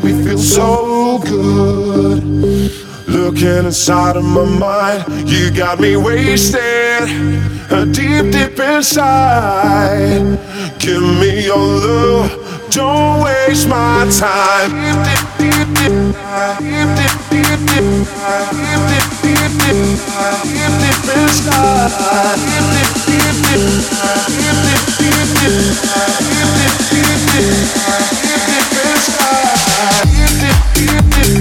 make me feel so good. Looking inside of my mind, you got me wasted. Deep, deep inside. Give me your love, don't waste my time. Deep, deep, deep, deep, deep, deep, inside you.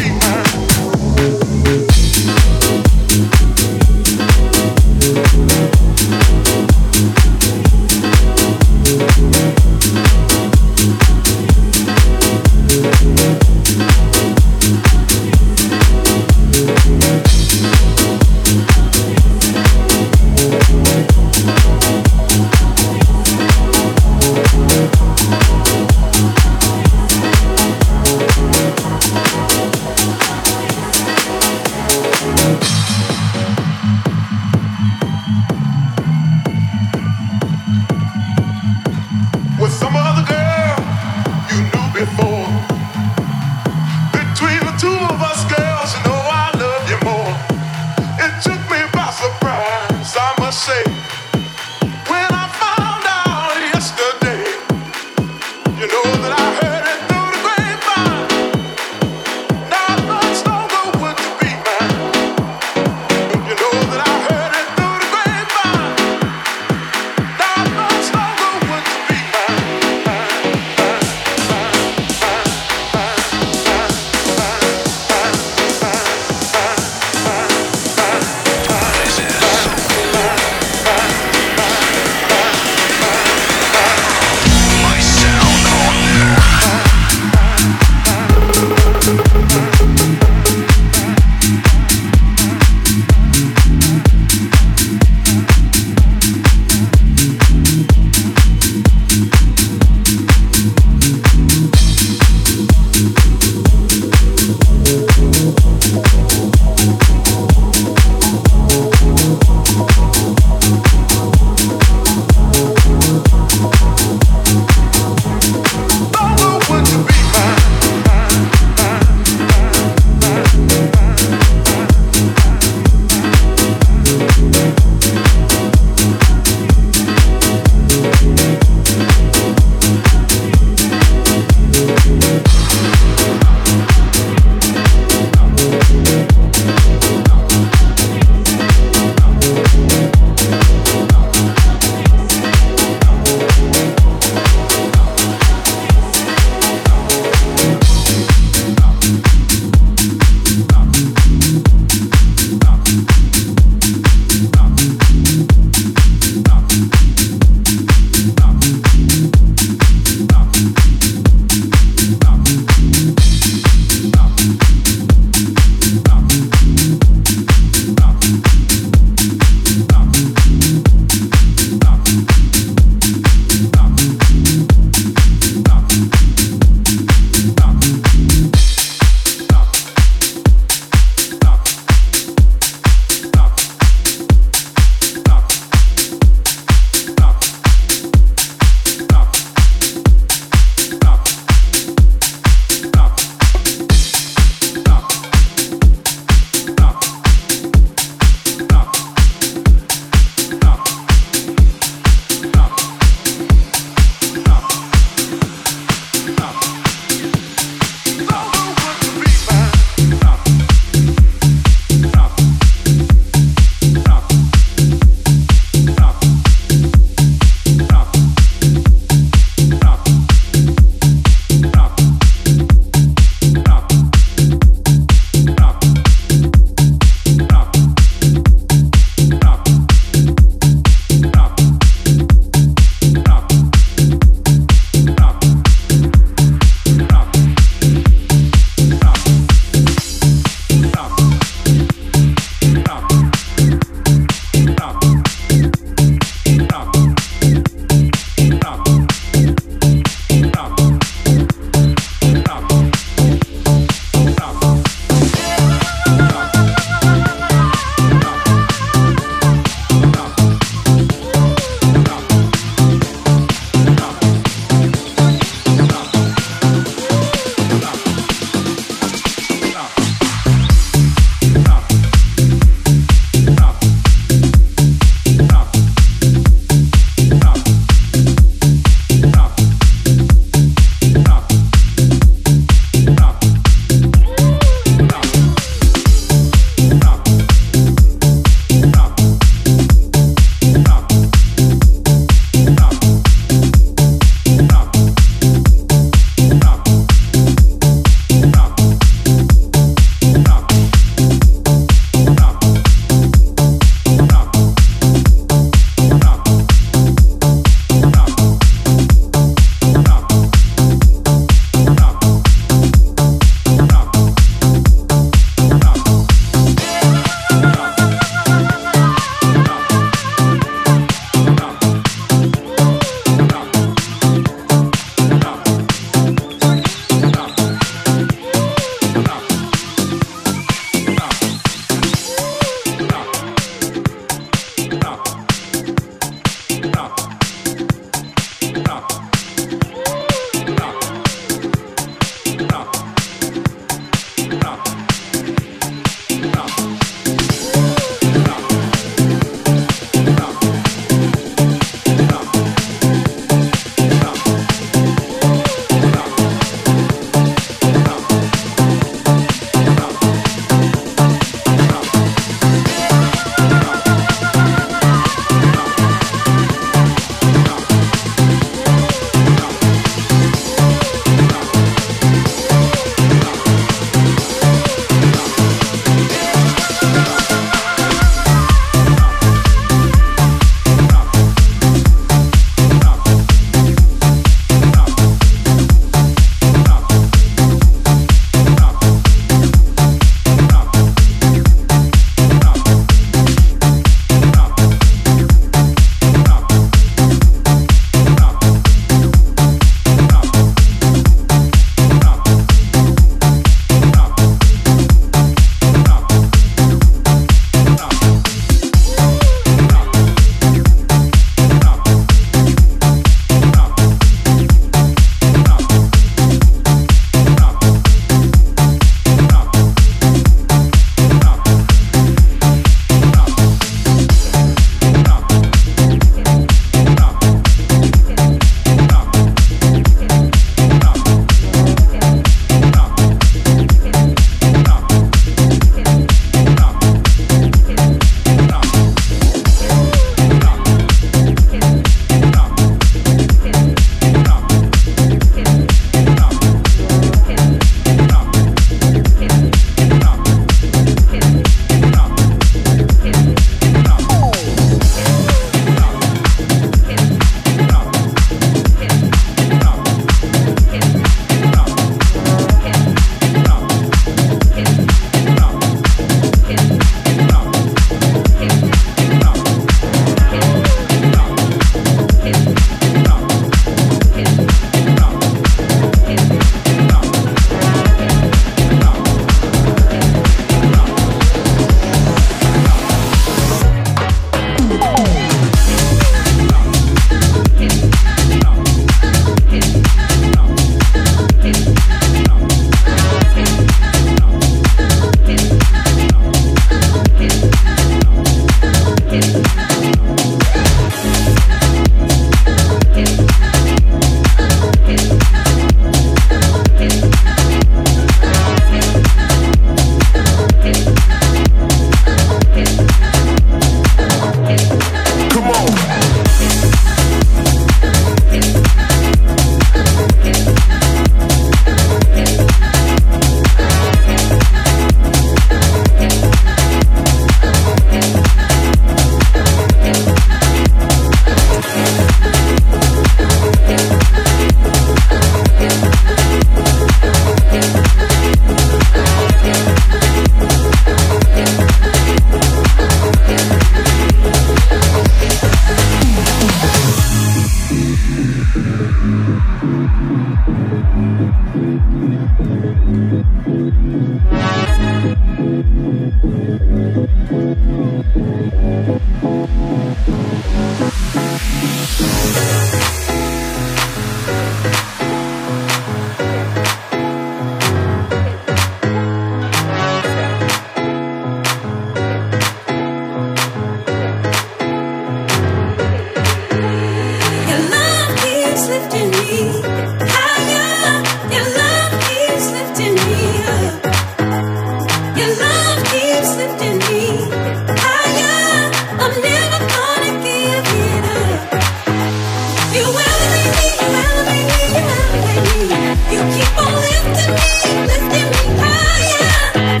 You keep on lifting me, lifting me higher.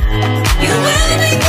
You elevate me.